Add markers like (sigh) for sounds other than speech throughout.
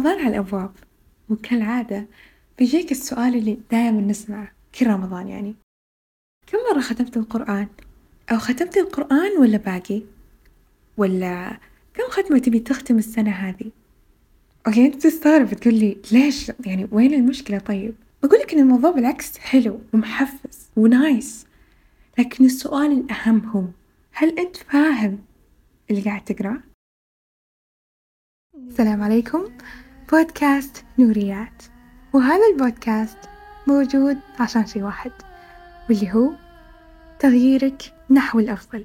رمضان على الأبواب وكالعادة بيجيك السؤال اللي دايما نسمعه كل رمضان يعني كم مرة ختمت القرآن؟ أو ختمت القرآن ولا باقي؟ ولا كم ختمة تبي تختم السنة هذه؟ okay أنت تستغرب تقول لي ليش يعني وين المشكلة طيب؟ بقول لك إن الموضوع بالعكس حلو ومحفز و nice لكن السؤال الأهم هو هل أنت فاهم اللي قاعد تقرأ؟ السلام عليكم بودكاست نوريات. وهذا البودكاست موجود عشان شي واحد واللي هو تغييرك نحو الأفضل.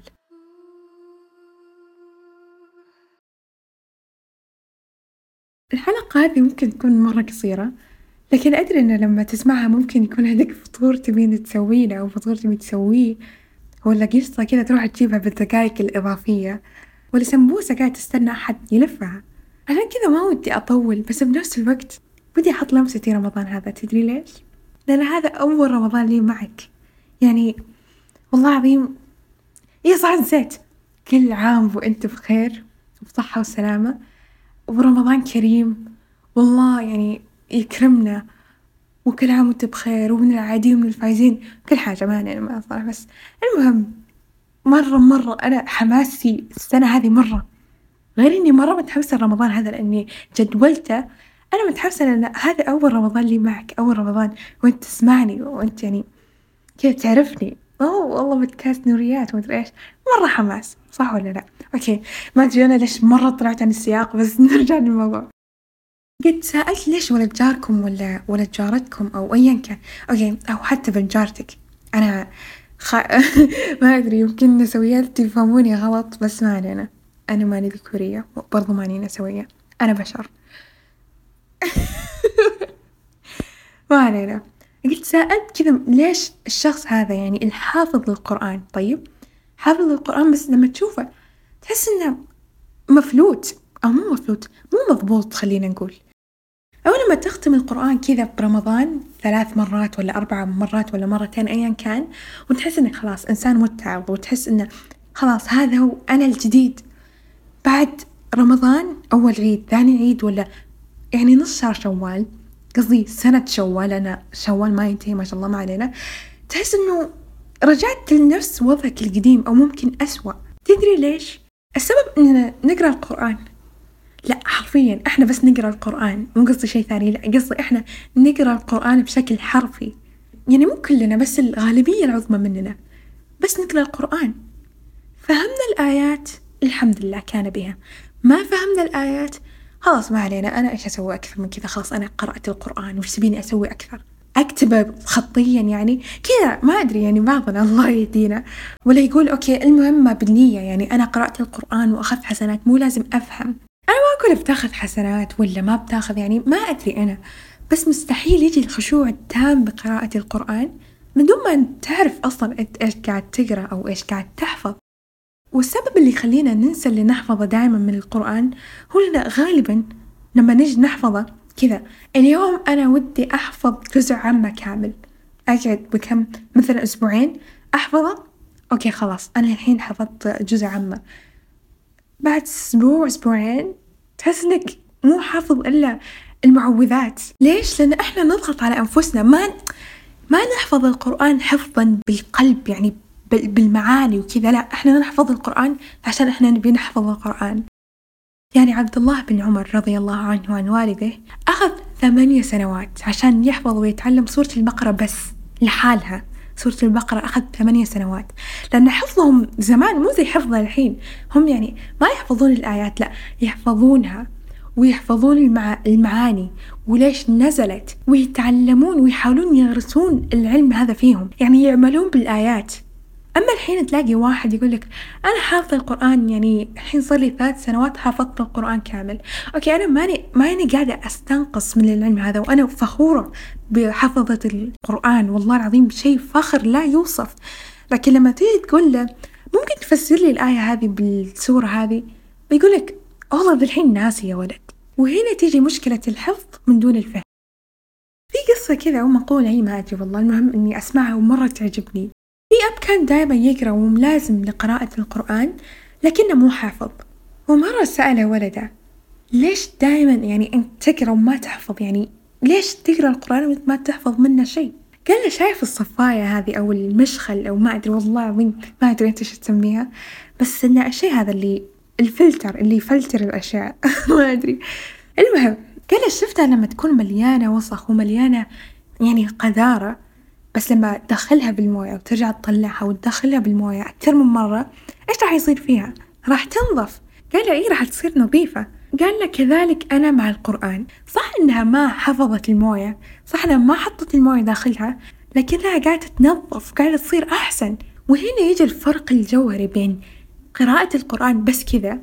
الحلقة هذه ممكن تكون مرة قصيرة لكن أدري إن لما تسمعها ممكن يكون عندك فطور تبين تسويه أو فطور تبين تسويه ولا قصة كذا تروح تجيبها بالدقايق الإضافية ولا سمبوسة قاعد تستنى أحد يلفها. عشان كذا ما ودي أطول بس بنفس الوقت ودي أحط لمستي رمضان هذا تدري ليش؟ لأن هذا أول رمضان لي معك. يعني والله العظيم إيه صح نسيت. كل عام وأنت بخير وبصحة وسلامة ورمضان كريم. والله يعني يكرمنا. وكل عام وأنت بخير ومن العايدين ومن الفايزين. كل حاجة ما يعني ما صراحة بس المهم مرة مرة أنا حماسي السنة هذه مرة. غير إني مرة متحمسة لرمضان هذا لإني جدولته أنا متحمسة لأن هذا أول رمضان لي معك أول رمضان وأنت تسمعني وأنت يعني كذا تعرفني. أوه والله بودكاست نوريات ومدري إيش. مرة حماس صح ولا لأ؟ okay ما أدري أنا ليش مرة طلعت عن السياق بس (laughs) نرجع للموضوع. قد سألت ليش ولد جاركم ولا ولد جارتكم أو أيا كان. أوكي أو حتى بنت جارتك. أنا خ... (laughs) ما أدري يمكن نسويات يفهموني غلط بس ما علينا. أنا ماني ذكورية وبرضه ماني نسوية. أنا بشر. (laughs) ما علينا. قلت سألت كذا ليش الشخص هذا يعني الحافظ للقرآن؟ طيب حافظ للقرآن بس لما تشوفه تحس إنه مفلوت أو مو مفلوت مو مضبوط خلينا نقول. أو لما تختم القرآن كذا برمضان ثلاث مرات ولا أربع مرات ولا مرتين أيا كان وتحس إنك خلاص إنسان متعب وتحس إنه خلاص هذا هو أنا الجديد. بعد رمضان أول عيد ثاني عيد ولا يعني نص شهر شوال قصدي سنة شوال أنا شوال ما ينتهي ما شاء الله ما علينا تحس إنه رجعت لنفس وضعك القديم أو ممكن أسوأ. تدري ليش؟ السبب إننا نقرأ القرآن. لا حرفيا إحنا بس نقرأ القرآن مو قصدي شيء ثاني لا قصدي إحنا نقرأ القرآن بشكل حرفي. يعني مو كلنا بس الغالبية العظمى مننا بس نقرأ القرآن. فهمنا الآيات الحمد لله كان بها. ما فهمنا الآيات خلاص ما علينا أنا إيش أسوي أكثر من كذا؟ خلاص أنا قرأت القرآن وش تبيني أسوي أكثر؟ أكتبه خطيا يعني؟ كذا ما أدري يعني بعضنا (laughs) الله يهدينا. ولا يقول أوكي المهم ما بالنية يعني أنا قرأت القرآن وأخذت حسنات مو لازم أفهم. أنا ما أقول بتاخذ حسنات ولا ما بتاخذ يعني ما أدري أنا. بس مستحيل يجي الخشوع التام بقراءة القرآن من دون ما تعرف أصلا أنت إيش قاعد تقرأ أو إيش قاعد تحفظ. والسبب اللي يخلينا ننسى اللي نحفظه دائما من القرآن هو لأن غالبا لما نجي نحفظه كذا. اليوم أنا ودي أحفظ جزء عامة كامل. أقعد بكم مثلا أسبوعين أحفظه. أوكي خلاص أنا الحين حفظت جزء عامة. بعد أسبوع أسبوعين تحس إنك مو حافظ إلا المعوذات. ليش؟ لأن إحنا نضغط على أنفسنا. ما ما نحفظ القرآن حفظا بالقلب يعني بالمعاني وكذا. لا إحنا نحفظ القرآن عشان إحنا نبي نحفظ القرآن. يعني عبد الله بن عمر رضي الله عنه وعن والده أخذ ثمانية سنوات عشان يحفظ ويتعلم سورة البقرة بس لحالها. سورة البقرة أخذ ثمانية سنوات. لأن حفظهم زمان مو زي حفظنا الحين. هم يعني ما يحفظون الآيات لا يحفظونها ويحفظون المع... المعاني وليش نزلت. ويتعلمون ويحاولون يغرسون العلم هذا فيهم. يعني يعملون بالآيات. أما الحين تلاقي واحد يقول لك أنا حافظ القرآن يعني الحين صار لي ثلاث سنوات حافظت القرآن كامل، okay أنا ماني ماني قاعدة أستنقص من العلم هذا وأنا فخورة بحفظة القرآن والله العظيم شيء فخر لا يوصف، لكن لما تيجي تقول له ممكن تفسر لي الآية هذه بالسورة هذه؟ لك والله ذا الحين ناسي يا ولد، وهنا تيجي مشكلة الحفظ من دون الفهم. في قصة كذا أو مقولة هي ما أدري والله المهم إني أسمعها ومرة تعجبني في أب كان دايما يقرأ وملازم لقراءة القرآن لكنه مو حافظ. ومرة سأله ولده ليش دائما يعني أنت تقرأ وما تحفظ؟ يعني ليش تقرأ القرآن وأنت ما تحفظ منه شيء؟ قال له شايف الصفاية هذه أو المشخل أو ما أدري والله العظيم ما أدري أنت شو تسميها. بس إنه الشيء هذا اللي الفلتر اللي يفلتر الأشياء. (laughs) ما أدري. المهم قال له شفتها لما تكون مليانة وسخ ومليانة يعني قذارة بس لما تدخلها بالموية وترجع تطلعها وتدخلها بالموية أكثر من مرة إيش راح يصير فيها؟ راح تنظف. قال إيه راح تصير نظيفة. قال له كذلك أنا مع القرآن. صح إنها ما حفظت الموية؟ صح إنها ما حطت الموية داخلها؟ لكنها قاعدة تنظف قاعدة تصير أحسن. وهنا يجي الفرق الجوهري بين قراءة القرآن بس كذا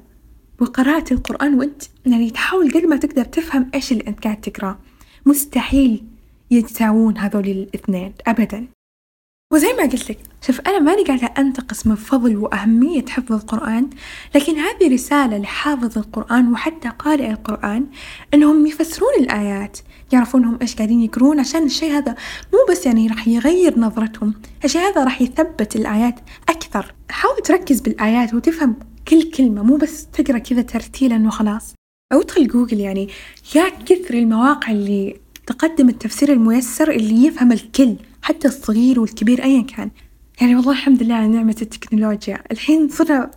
وقراءة القرآن وأنت يعني تحاول قد ما تقدر تفهم إيش اللي أنت قاعد تقراه. مستحيل يتساوون هذول الاثنين أبدا. وزي ما قلت لك شوف أنا ماني قاعدة أنتقص من فضل وأهمية حفظ القرآن لكن هذه رسالة لحافظ القرآن وحتى قارئ القرآن إنهم يفسرون الآيات يعرفون هم إيش قاعدين يقرون عشان الشيء هذا مو بس يعني راح يغير نظرتهم الشيء هذا راح يثبت الآيات أكثر. حاول تركز بالآيات وتفهم كل كلمة مو بس تقرأ كذا ترتيلا وخلاص. أو ادخل جوجل يعني يا كثر المواقع اللي تقدم التفسير الميسر اللي يفهم الكل حتى الصغير والكبير أيا كان. يعني والله الحمد لله على نعمة التكنولوجيا. الحين صرنا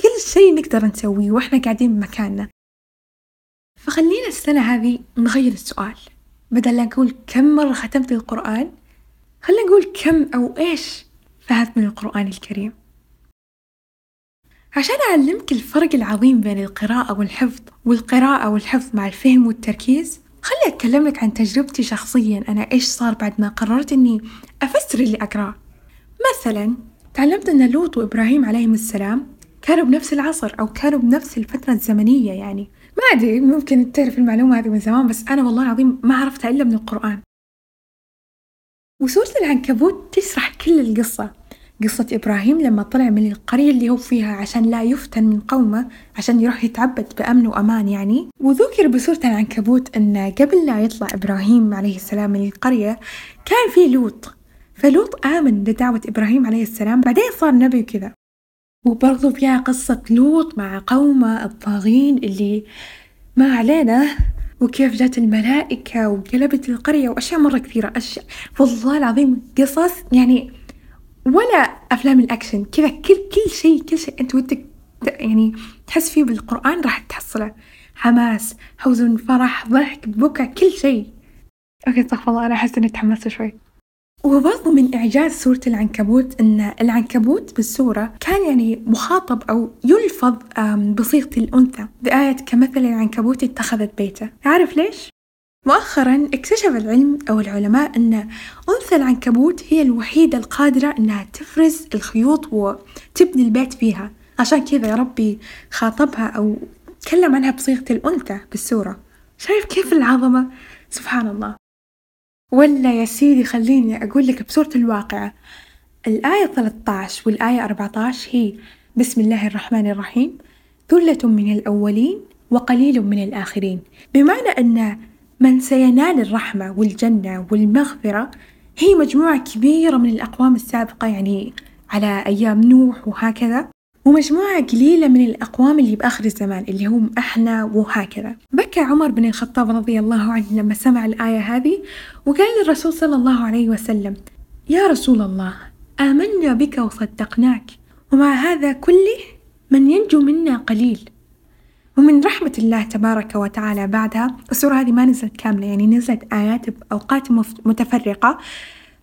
كل شيء نقدر نسويه وإحنا قاعدين بمكاننا. فخلينا السنة هذه نغير السؤال. بدل لا نقول كم مرة ختمت القرآن خلينا نقول كم أو إيش فهمت من القرآن الكريم. عشان أعلمك الفرق العظيم بين القراءة والحفظ والقراءة والحفظ مع الفهم والتركيز خلي أتكلم لك عن تجربتي شخصيا. أنا إيش صار بعد ما قررت إني أفسر اللي أقرأه؟ مثلا تعلمت أن لوط وإبراهيم عليهم السلام كانوا بنفس العصر أو كانوا بنفس الفترة الزمنية يعني. ما أدري ممكن تعرف المعلومة هذه من زمان بس أنا والله العظيم ما عرفتها إلا من القرآن. وسورة العنكبوت تشرح كل القصة. قصة إبراهيم لما طلع من القرية اللي هو فيها عشان لا يفتن من قومه عشان يروح يتعبد بأمن وأمان يعني. وذكر بسورة العنكبوت أن قبل لا يطلع إبراهيم عليه السلام من القرية كان في لوط. فلوط آمن بدعوة إبراهيم عليه السلام. بعدين صار نبي وكذا. وبرضو فيها قصة لوط مع قومه الطاغين اللي ما علينا وكيف جات الملائكة وقلبت القرية وأشياء مرة كثيرة. أشياء والله العظيم قصص يعني ولا أفلام الأكشن كذا كل كل شيء كل شيء أنت ودك يعني تحس فيه بالقرآن راح تحصله. حماس حزن فرح ضحك بكى كل شيء. okay استغفر الله أنا أحس إني تحمست شوي. وبرضو من إعجاز سورة العنكبوت أن العنكبوت بالسورة كان يعني مخاطب أو يلفظ بصيغة الأنثى بآية كمثل العنكبوت اتخذت بيته. عارف ليش؟ مؤخرا اكتشف العلم أو العلماء أن أنثى العنكبوت هي الوحيدة القادرة أنها تفرز الخيوط وتبني البيت فيها. عشان كذا ربي خاطبها أو تكلم عنها بصيغة الأنثى بالسورة. شايف كيف العظمة؟ سبحان الله. ولا يا سيدي خليني أقول لك بسورة الواقعة الآية 13 والآية 14 هي بسم الله الرحمن الرحيم. ثلة من الأولين وقليل من الآخرين. بمعنى أن من سينال الرحمة والجنة والمغفرة هي مجموعة كبيرة من الأقوام السابقة يعني على أيام نوح وهكذا ومجموعة قليلة من الأقوام اللي بآخر الزمان اللي هم إحنا وهكذا. بكى عمر بن الخطاب رضي الله عنه لما سمع الآية هذه وقال للرسول صلى الله عليه وسلم يا رسول الله آمنا بك وصدقناك ومع هذا كله من ينجو منا قليل. ومن رحمة الله تبارك وتعالى بعدها السورة هذه ما نزلت كاملة يعني نزلت آيات بأوقات متفرقة.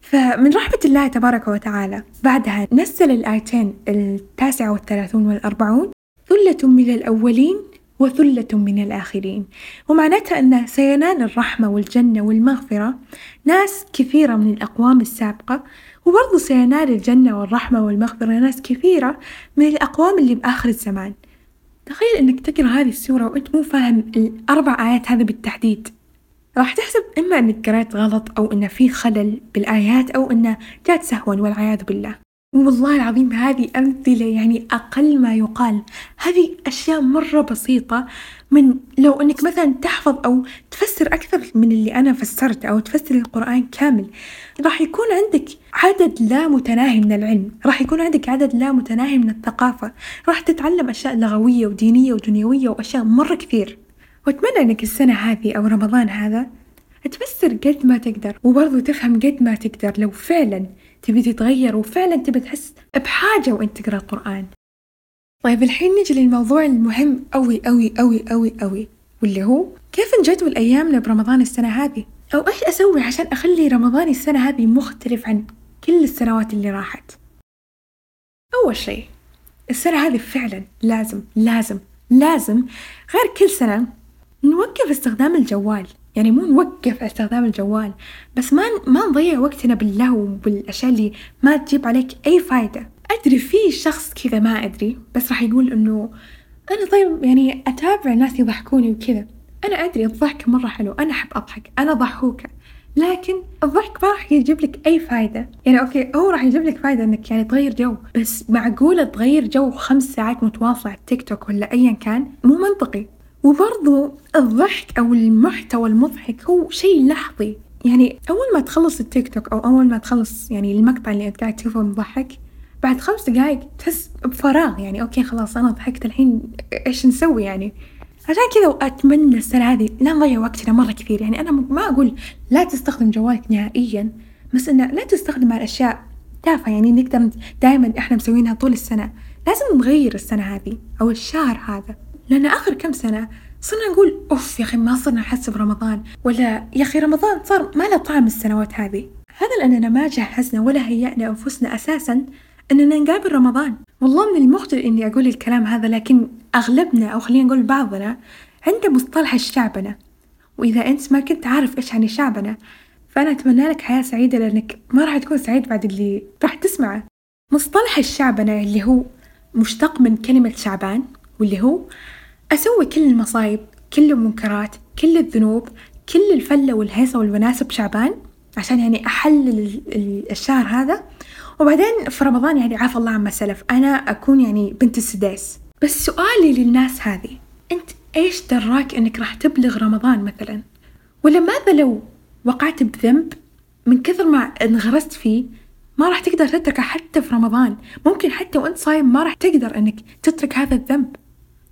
فمن رحمة الله تبارك وتعالى بعدها نزل الآيتين التاسعة والثلاثون والأربعون ثلة من الأولين وثلة من الآخرين. ومعناتها أن سينال الرحمة والجنة والمغفرة ناس كثيرة من الأقوام السابقة وبرضه سينال الجنة والرحمة والمغفرة ناس كثيرة من الأقوام اللي بآخر الزمان. تخيل إنك تقرأ هذه السورة وأنت مو فاهم الأربع آيات هذه بالتحديد. راح تحسب إما إنك قرأت غلط أو إنه في خلل بالآيات أو إنه جات سهوا والعياذ بالله. والله العظيم هذه أمثلة يعني أقل ما يقال. هذه أشياء مرة بسيطة من لو أنك مثلا تحفظ أو تفسر أكثر من اللي أنا فسرت أو تفسر القرآن كامل راح يكون عندك عدد لا متناهي من العلم راح يكون عندك عدد لا متناهي من الثقافة راح تتعلم أشياء لغوية ودينية ودنيوية وأشياء مرة كثير. وأتمنى إنك السنة هذه أو رمضان هذا تفسر قد ما تقدر وبرضه تفهم قد ما تقدر لو فعلا تبي تتغير وفعلا تبي تحس بحاجة وإنت تقرأ القرآن. طيب الحين نجي للموضوع المهم أوي أوي أوي أوي أوي واللي هو كيف نجدول أيامنا برمضان السنة هذه؟ أو إيش أسوي عشان أخلي رمضان السنة هذه مختلف عن كل السنوات اللي راحت؟ أول شيء السنة هذه فعلا لازم لازم لازم غير كل سنة نوقف استخدام الجوال. يعني مو نوقف استخدام الجوال بس ما ما نضيع وقتنا باللهو بالأشياء اللي ما تجيب عليك أي فايدة. أدري في شخص كذا ما أدري بس راح يقول إنه أنا طيب يعني أتابع ناس يضحكوني وكذا. أنا أدري الضحك مرة حلو أنا أحب أضحك أنا ضحوكة لكن الضحك ما راح يجيب لك أي فايدة. يعني okay هو راح يجيب لك فايدة إنك يعني تغير جو بس معقولة تغير جو خمس ساعات متواصلة على التيك توك ولا أيا كان؟ مو منطقي. وبرضو الضحك أو المحتوى المضحك هو شيء لحظي. يعني أول ما تخلص التيك توك أو أول ما تخلص يعني المقطع اللي أنت قاعد تشوفه مضحك بعد خمس دقايق تحس بفراغ. يعني أوكي خلاص أنا ضحكت الحين إيش نسوي يعني؟ عشان كذا وأتمنى السنة هذه لا نضيع وقتنا مرة كثير. يعني أنا ما أقول لا تستخدم جوالك نهائيا بس إنه لا تستخدم على أشياء تافهة. يعني نقدر دائما إحنا مسوينها طول السنة. لازم نغير السنة هذه أو الشهر هذا. لأن آخر كم سنة صرنا نقول أوف يا أخي ما صرنا نحس برمضان. ولا يا أخي رمضان صار ما له طعم السنوات هذه. هذا لأننا ما جهزنا ولا هيأنا أنفسنا أساسا أننا نقابل رمضان. والله من المخجل إني أقول الكلام هذا لكن أغلبنا أو خلينا نقول بعضنا عنده مصطلح الشعبنة وإذا أنت ما كنت عارف إيش يعني شعبنة فأنا أتمنى لك حياة سعيدة لأنك ما راح تكون سعيد بعد اللي راح تسمعه. مصطلح الشعبنة اللي هو مشتق من كلمة شعبان واللي هو أسوي كل المصايب كل المنكرات كل الذنوب كل الفلة والهيصة والوناسة بشعبان عشان يعني أحلل الشهر هذا. وبعدين في رمضان يعني عافى الله عما سلف أنا أكون يعني بنت السداس بس سؤالي للناس هذه أنت إيش دراك أنك راح تبلغ رمضان مثلا؟ ولا ماذا لو وقعت بذنب من كثر ما انغرست فيه ما راح تقدر تتركه حتى في رمضان؟ ممكن حتى وأنت صايم ما راح تقدر إنك تترك هذا الذنب.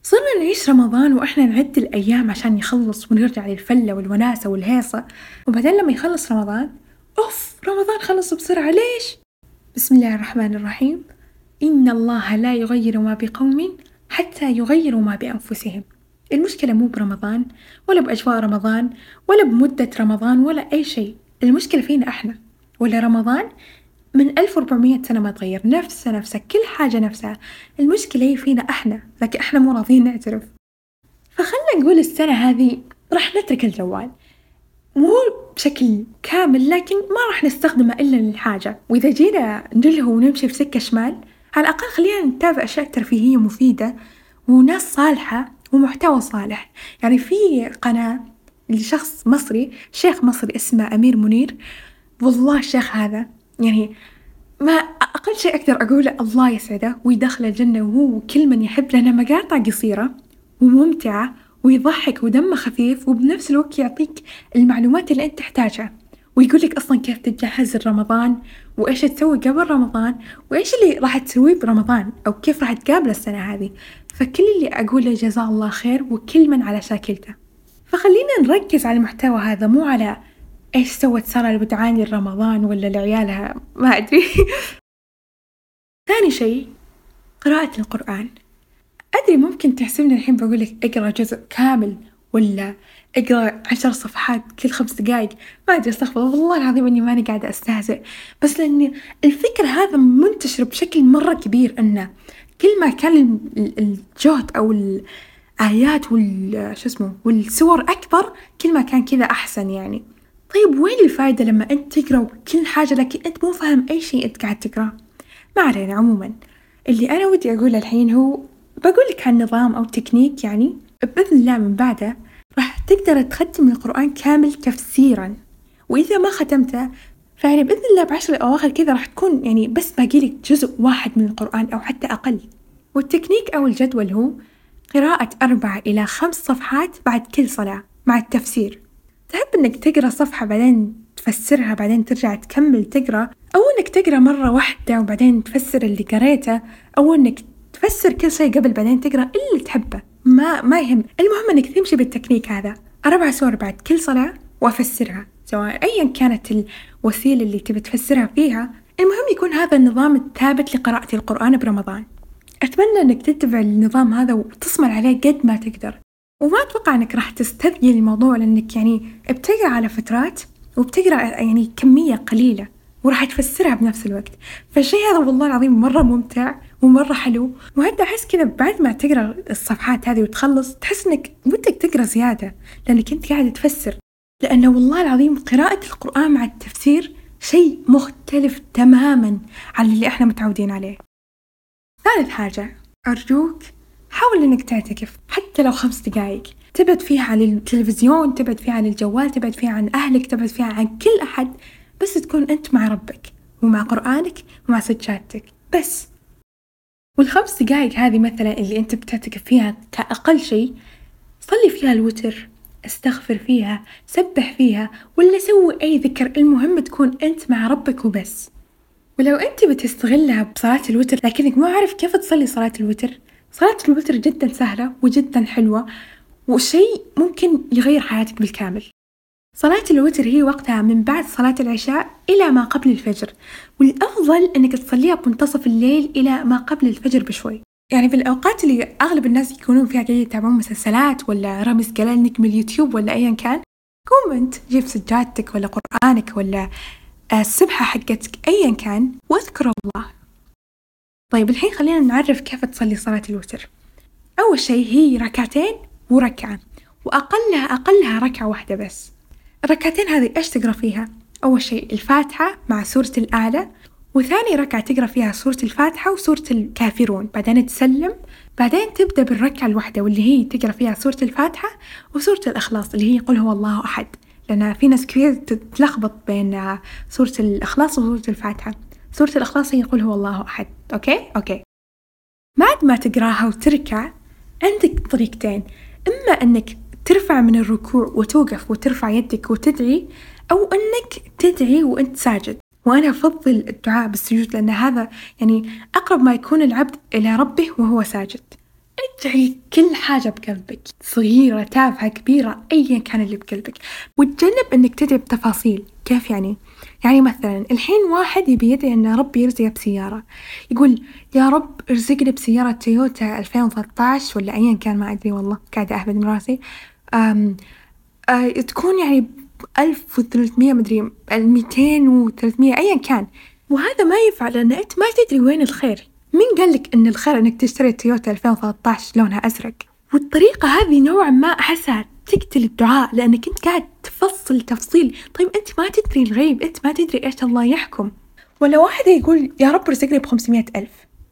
صرنا نعيش رمضان وإحنا نعد الأيام عشان يخلص ونرجع للفلة والوناسة والهيصة. وبعدين لما يخلص رمضان أوف! رمضان خلص بسرعة. ليش؟ بسم الله الرحمن الرحيم. إن الله لا يغير ما بقوم حتى يغيروا ما بأنفسهم. المشكلة مو برمضان ولا بأجواء رمضان ولا بمدة رمضان ولا أي شيء. المشكلة فينا إحنا. ولا رمضان من 1400 سنة ما تغير نفسه نفسه كل حاجة نفسها المشكلة هي فينا إحنا لكن إحنا مو راضيين نعترف. فخلنا نقول السنة هذه راح نترك الجوال. مو بشكل كامل لكن ما راح نستخدمه إلا للحاجة. وإذا جينا نلهو ونمشي في سكة شمال على الأقل خلينا نتابع أشياء ترفيهية مفيدة وناس صالحة ومحتوى صالح. يعني في قناة لشخص مصري شيخ مصري اسمه أمير منير. والله الشيخ هذا يعني ما أقل شيء أقدر أقوله الله يسعده ويدخل الجنة وهو كل من يحب لأنها مقاطع قصيرة وممتعة ويضحك ودمه خفيف وبنفس الوقت يعطيك المعلومات اللي أنت تحتاجها. ويقول لك أصلا كيف تتجهز لرمضان وإيش تسوي قبل رمضان وإيش اللي راح تسويه برمضان أو كيف راح تقابل السنة هذه. فكل اللي أقوله جزاه الله خير وكل من على شاكلته. فخلينا نركز على المحتوى هذا مو على إيش سوت سارة اللي بتعاني رمضان ولا لعيالها؟ ما أدري. (laughs) ثاني شيء قراءة القرآن. أدري ممكن تحسبني الحين بقول لك أقرأ جزء كامل ولا أقرأ عشر صفحات كل خمس دقايق؟ ما أدري أستغفر والله العظيم إني ماني قاعدة أستهزئ. بس لأن الفكر هذا منتشر بشكل مرة كبير إنه كل ما كان الجهد أو الآيات وال اسمه والسور أكبر كل ما كان كذا أحسن يعني. طيب وين الفايدة لما أنت تقرأ كل حاجة لكن أنت مو فاهم أي شيء أنت قاعد تقرأ ما علينا عموما. اللي أنا ودي أقوله الحين هو بقول لك عن نظام أو تكنيك يعني بإذن الله من بعده راح تقدر تختم القرآن كامل تفسيرا. وإذا ما ختمته فيعني بإذن الله بعشر الأواخر كذا راح تكون يعني بس باقي لك جزء واحد من القرآن أو حتى أقل. والتكنيك أو الجدول هو قراءة أربع إلى خمس صفحات بعد كل صلاة مع التفسير. تحب إنك تقرأ صفحة بعدين تفسرها بعدين ترجع تكمل تقرأ؟ أو إنك تقرأ مرة واحدة وبعدين تفسر اللي قريته؟ أو إنك تفسر كل شيء قبل بعدين تقرأ اللي تحبه. ما ما يهم. المهم إنك تمشي بالتكنيك هذا. أربع سور بعد كل صلاة وأفسرها سواء ايا كانت الوسيلة اللي تبي تفسرها فيها. المهم يكون هذا النظام الثابت لقراءة القرآن برمضان. أتمنى أنك تتبع النظام هذا وتصمل عليه قد ما تقدر. وما أتوقع أنك راح تستثقل الموضوع لأنك يعني بتقرأ على فترات وبتقرأ يعني كمية قليلة وراح تفسرها بنفس الوقت. فالشيء هذا والله العظيم مرة ممتع ومرة حلو. وحتى أحس كذا بعد ما تقرأ الصفحات هذه وتخلص تحس إنك ودك تقرأ زيادة لأنك أنت قاعد تفسر. لأنه والله العظيم قراءة القرآن مع التفسير شيء مختلف تماما عن اللي إحنا متعودين عليه. ثالث حاجة أرجوك حاول إنك تعتكف حتى لو خمس دقايق. تبعد فيها عن التلفزيون تبعد فيها عن الجوال تبعد فيها عن أهلك تبعد فيها عن كل أحد. بس تكون أنت مع ربك ومع قرآنك ومع سجادتك. بس. والخمس دقايق هذه مثلا اللي أنت بتعتكف فيها كأقل شيء صلي فيها الوتر استغفر فيها سبح فيها ولا سوي أي ذكر المهم تكون أنت مع ربك وبس. ولو أنت بتستغلها بصلاة الوتر لكنك مو عارف كيف تصلي صلاة الوتر. صلاة الوتر جدا سهلة وجدا حلوة وشيء ممكن يغير حياتك بالكامل. صلاة الوتر هي وقتها من بعد صلاة العشاء إلى ما قبل الفجر والأفضل أنك تصليها بمنتصف الليل إلى ما قبل الفجر بشوي. يعني في الأوقات اللي أغلب الناس يكونون فيها قاعدين يتابعون مسلسلات ولا رامز قلالنك من اليوتيوب ولا أيا كان قوم أنت جيب سجادتك ولا قرآنك ولا السبحة حقتك أيا كان واذكر الله. طيب الحين خلينا نعرف كيف تصلي صلاة الوتر. أول شيء هي ركعتين وركعة وأقلها أقلها ركعة واحدة بس. الركعتين هذه إيش تقرأ فيها؟ أول شيء الفاتحة مع سورة الأعلى وثاني ركعة تقرأ فيها سورة الفاتحة وسورة الكافرون. بعدين تسلم بعدين تبدأ بالركعة الواحدة واللي هي تقرأ فيها سورة الفاتحة وسورة الإخلاص اللي هي قل هو الله أحد. لأن في ناس كثير تتلخبط بين سورة الإخلاص وسورة الفاتحة. سورة الإخلاص هي قل هو الله أحد. okay؟ okay. بعد ما تقراها وتركع عندك طريقتين. إما أنك ترفع من الركوع وتوقف وترفع يدك وتدعي أو أنك تدعي وأنت ساجد. وأنا أفضل الدعاء بالسجود لأن هذا يعني أقرب ما يكون العبد إلى ربه وهو ساجد. ادعي كل حاجة بقلبك. صغيرة تافهة كبيرة أيا كان اللي بقلبك. وتجنب أنك تدعي بتفاصيل. كيف يعني؟ يعني مثلا الحين واحد يبي يدعي أن ربي يرزقه بسيارة. يقول يا رب ارزقني بسيارة تويوتا 2013 ولا أيا كان ما أدري والله. قاعدة أهبد من راسي. أم أه تكون يعني ألف وثلاثمية مدري ميتين وثلاثمية أيا كان. وهذا ما ينفع لأن أنت ما تدري وين الخير. مين قال لك إن الخير إنك تشتري تويوتا 2013 لونها أزرق؟ والطريقة هذه نوعا ما أحسها تقتل الدعاء لأنك أنت قاعد تفصل تفصيل. طيب أنت ما تدري الغيب أنت ما تدري إيش الله يحكم. ولا واحد يقول يا رب ارزقني بخمسمية ألف.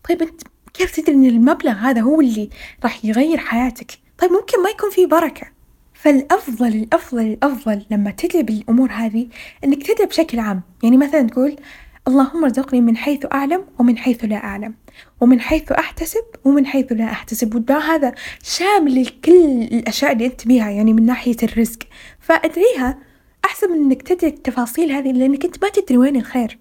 طيب أنت كيف تدري إن المبلغ هذا هو اللي راح يغير حياتك؟ طيب ممكن ما يكون فيه بركة. فالأفضل الأفضل الأفضل لما تدعي بالأمور هذه إنك تدعي بشكل عام. يعني مثلا تقول اللهم ارزقني من حيث أعلم ومن حيث لا أعلم ومن حيث أحتسب ومن حيث لا أحتسب. والدعاء هذا شامل لكل الأشياء اللي أنت بيها يعني من ناحية الرزق. فأدعيها أحسن من إنك تدعي التفاصيل هذه لأنك أنت ما تدري وين الخير.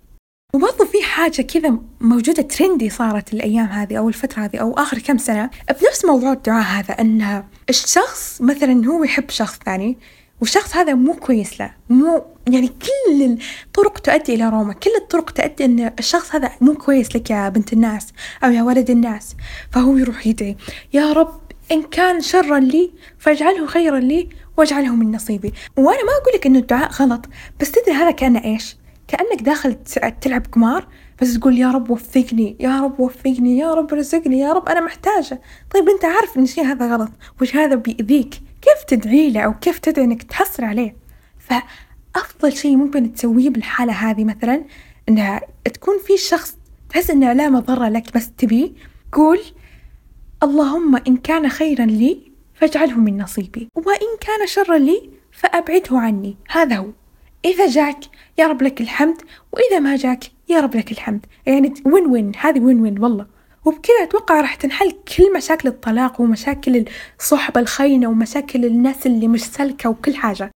وبرضه في حاجة كذا موجودة ترندي صارت الأيام هذه أو الفترة هذه أو آخر كم سنة. بنفس موضوع الدعاء هذا أن الشخص مثلا هو يحب شخص ثاني والشخص هذا مو كويس له مو يعني كل الطرق تؤدي إلى روما كل الطرق تؤدي أن الشخص هذا مو كويس لك يا بنت الناس أو يا ولد الناس. فهو يروح يدعي يا رب إن كان شرا لي فاجعله خيرا لي واجعله من نصيبي. وأنا ما أقول لك إنه الدعاء غلط بس تدري هذا كأنه إيش؟ كأنك داخل تلعب قمار بس تقول يا رب وفقني يا رب وفقني يا رب رزقني يا رب أنا محتاجة. طيب أنت عارف إن الشيء هذا غلط وش هذا بيأذيك؟ كيف تدعي له أو كيف تدعي إنك تحصل عليه؟ فأفضل شيء ممكن تسويه بالحالة هذه مثلا إنها تكون في شخص تحس إنه لا مضرة لك بس تبيه قول اللهم إن كان خيرا لي فاجعله من نصيبي وإن كان شرا لي فأبعده عني. هذا هو. إذا جاك يا رب لك الحمد وإذا ما جاك يا رب لك الحمد. يعني وين وين هذه وين وين والله. وبكذا أتوقع راح تنحل كل مشاكل الطلاق ومشاكل الصحبة الخاينة ومشاكل الناس اللي مش سالكة وكل حاجة.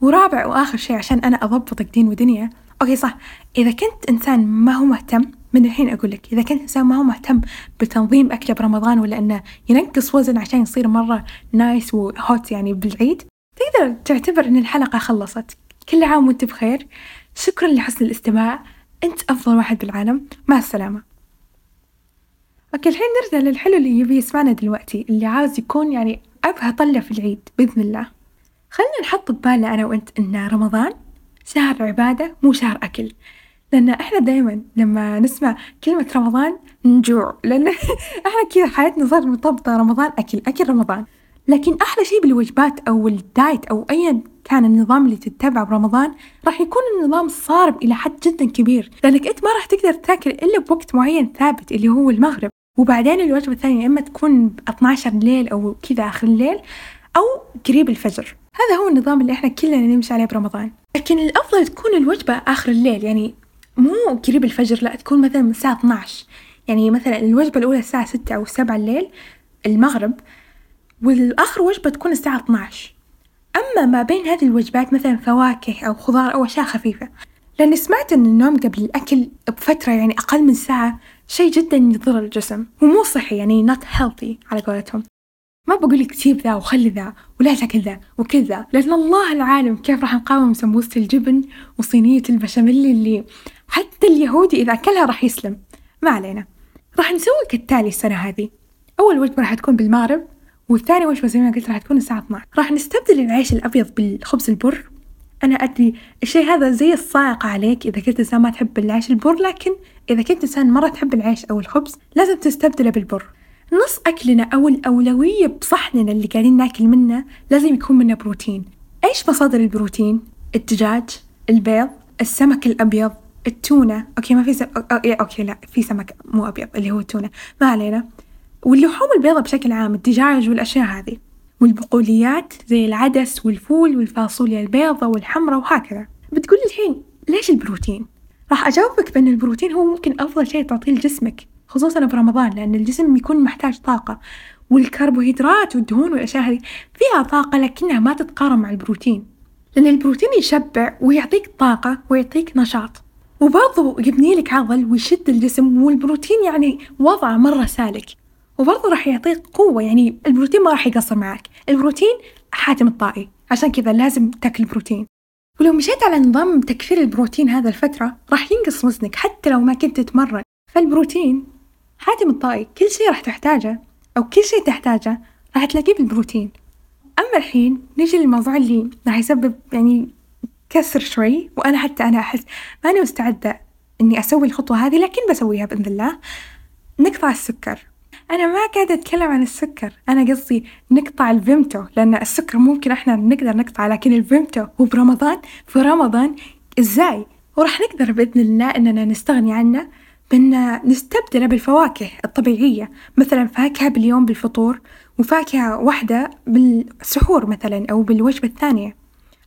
ورابع وآخر شيء عشان أنا أضبطك دين ودنيا. okay صح. إذا كنت إنسان ما هو مهتم من الحين أقول لك إذا كنت إنسان ما هو مهتم بتنظيم أكله برمضان ولا إنه ينقص وزن عشان يصير مرة nice و hot يعني بالعيد تقدر تعتبر إن الحلقة خلصت. كل عام وأنت بخير. شكرا لحسن الاستماع. أنت أفضل واحد بالعالم. مع السلامة. okay الحين نرجع للحلو اللي يبي يسمعنا دلوقتي اللي عاوز يكون يعني أبغى أطلع في العيد بإذن الله. خلنا نحط ببالنا أنا وأنت إن رمضان شهر عبادة مو شهر أكل. لأن إحنا دايما لما نسمع كلمة رمضان نجوع لأن (laughs) إحنا كذا حياتنا صارت مرتبطة رمضان أكل أكل رمضان. لكن أحلى شيء بالوجبات أو الدايت أو أيا كان النظام اللي تتبعه برمضان راح يكون النظام صارب إلى حد جدا كبير. لأنك أنت ما راح تقدر تأكل إلا بوقت معين ثابت اللي هو المغرب. وبعدين الوجبة الثانية إما تكون ب 12 الليل أو كذا آخر الليل أو قريب الفجر. هذا هو النظام اللي إحنا كلنا نمشي عليه برمضان. لكن الأفضل تكون الوجبة آخر الليل يعني مو قريب الفجر لا تكون مثلا من الساعة 12 يعني مثلا الوجبة الأولى الساعة 6 أو 7 الليل المغرب والآخر وجبة تكون الساعة 12 أما ما بين هذه الوجبات مثلا فواكه أو خضار أو أشياء خفيفة. لأني سمعت أن النوم قبل الأكل بفترة يعني أقل من ساعة شيء جدا يضر الجسم ومو صحي يعني not healthy على قولتهم. ما بقول لك سيب ذا وخلي ذا ولا تاكل ذا وكل ذا لأن الله العالم كيف راح نقاوم سمبوسة الجبن وصينية البشاميل اللي حتى اليهودي إذا أكلها راح يسلم. ما علينا. راح نسوي كالتالي السنة هذه. أول وجبة راح تكون بالمغرب والثاني وجبة زي ما قلت راح تكون الساعة 12 راح نستبدل العيش الأبيض بالخبز البر أنا أدري الشيء هذا زي الصاعقة عليك إذا كنت إنسان ما تحب العيش البر لكن إذا كنت إنسان مرة تحب العيش أو الخبز لازم تستبدله بالبر. نص أكلنا أو الأولوية بصحننا اللي قاعدين ناكل منه لازم يكون منه بروتين. إيش مصادر البروتين؟ الدجاج البيض السمك الأبيض التونة. okay ما في سم... okay لا في سمك مو أبيض اللي هو التونة. ما علينا. واللحوم البيضة بشكل عام الدجاج والأشياء هذه. والبقوليات زي العدس والفول والفاصوليا البيضة والحمرة وهكذا. بتقول الحين ليش البروتين؟ راح أجاوبك بأن البروتين هو ممكن أفضل شيء تعطيه لجسمك خصوصا برمضان لأن الجسم يكون محتاج طاقة والكربوهيدرات والدهون والأشياء هذه فيها طاقة لكنها ما تتقارن مع البروتين. لأن البروتين يشبع ويعطيك طاقة ويعطيك نشاط وبرضه يبني لك عضل ويشد الجسم والبروتين يعني وضعه مرة سالك. وبرضه راح يعطيك قوة يعني البروتين ما راح يقصر معك البروتين حاتم الطائي عشان كذا لازم تاكل بروتين. ولو مشيت على نظام تكفير البروتين هذا الفترة راح ينقص وزنك حتى لو ما كنت تتمرن. فالبروتين حاتم الطائي كل شيء راح تحتاجه أو كل شيء تحتاجه راح تلاقيه بالبروتين. أما الحين نيجي للموضوع اللي راح يسبب يعني كسر شوي وأنا حتى أنا أحس ماني مستعدة إني أسوي الخطوة هذه لكن بسويها بإذن الله. نقطع السكر. أنا ما قاعدة أتكلم عن السكر. أنا قصدي نقطع الفيمتو لأن السكر ممكن إحنا نقدر نقطع لكن الفيمتو هو برمضان في رمضان إزاي؟ وراح نقدر بإذن الله إننا نستغني عنه بأن نستبدله بالفواكه الطبيعية. مثلا فاكهة باليوم بالفطور وفاكهة واحدة بالسحور مثلا أو بالوجبة الثانية.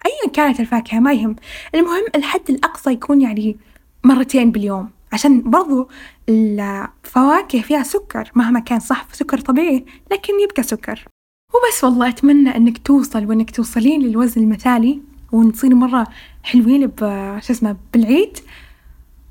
أيا كانت الفاكهة ما يهم. المهم الحد الأقصى يكون يعني مرتين باليوم. عشان برضو الفواكه فيها سكر مهما كان صح سكر طبيعي لكن يبقى سكر. وبس والله أتمنى أنك توصل وأنك توصلين للوزن المثالي ونصير مرة حلوين ب شو اسمه بالعيد.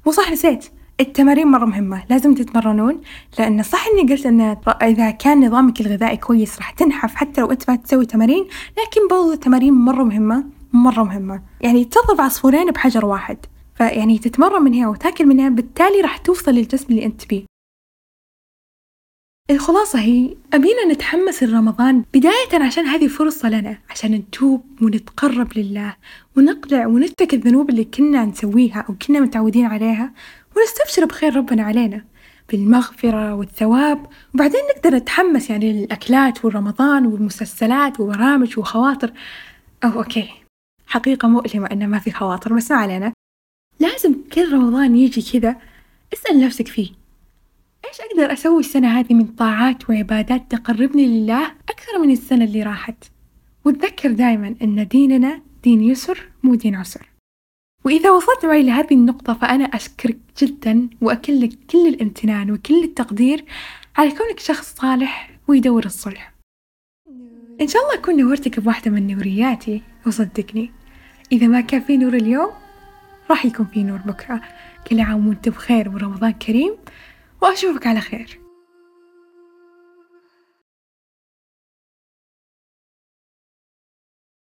وصح نسيت التمارين مرة مهمة لازم تتمرنون لأن صح إني قلت إن إذا كان نظامك الغذائي كويس راح تنحف حتى لو أنت ما تسوي تمارين لكن برضو التمارين مرة مهمة مرة مهمة. يعني تضرب عصفورين بحجر واحد. فيعني تتمرن من هنا وتاكل من هنا بالتالي راح توصل للجسم اللي أنت بيه الخلاصة هي أبينا نتحمس لرمضان بداية عشان هذه فرصة لنا عشان نتوب ونتقرب لله ونقلع ونترك الذنوب اللي كنا نسويها أو كنا متعودين عليها ونستبشر بخير ربنا علينا بالمغفرة والثواب. وبعدين نقدر نتحمس يعني للأكلات والرمضان والمسلسلات وبرامج وخواطر. أو أوكي حقيقة مؤلمة إنه ما في خواطر بس ما علينا. لازم كل رمضان يجي كذا. اسأل نفسك فيه. إيش أقدر أسوي السنة هذه من طاعات وعبادات تقربني لله أكثر من السنة اللي راحت؟ وتذكر دايما أن ديننا دين يسر مو دين عسر. وإذا وصلت معي لهذه النقطة فأنا أشكرك جدا وأكلك كل الامتنان وكل التقدير على كونك شخص صالح ويدور الصلح. إن شاء الله أكون نورتك بواحدة من نورياتي وصدقني. إذا ما كان في نور اليوم راح يكون في نور بكرة كل عام وانت بخير ورمضان كريم وأشوفك على خير.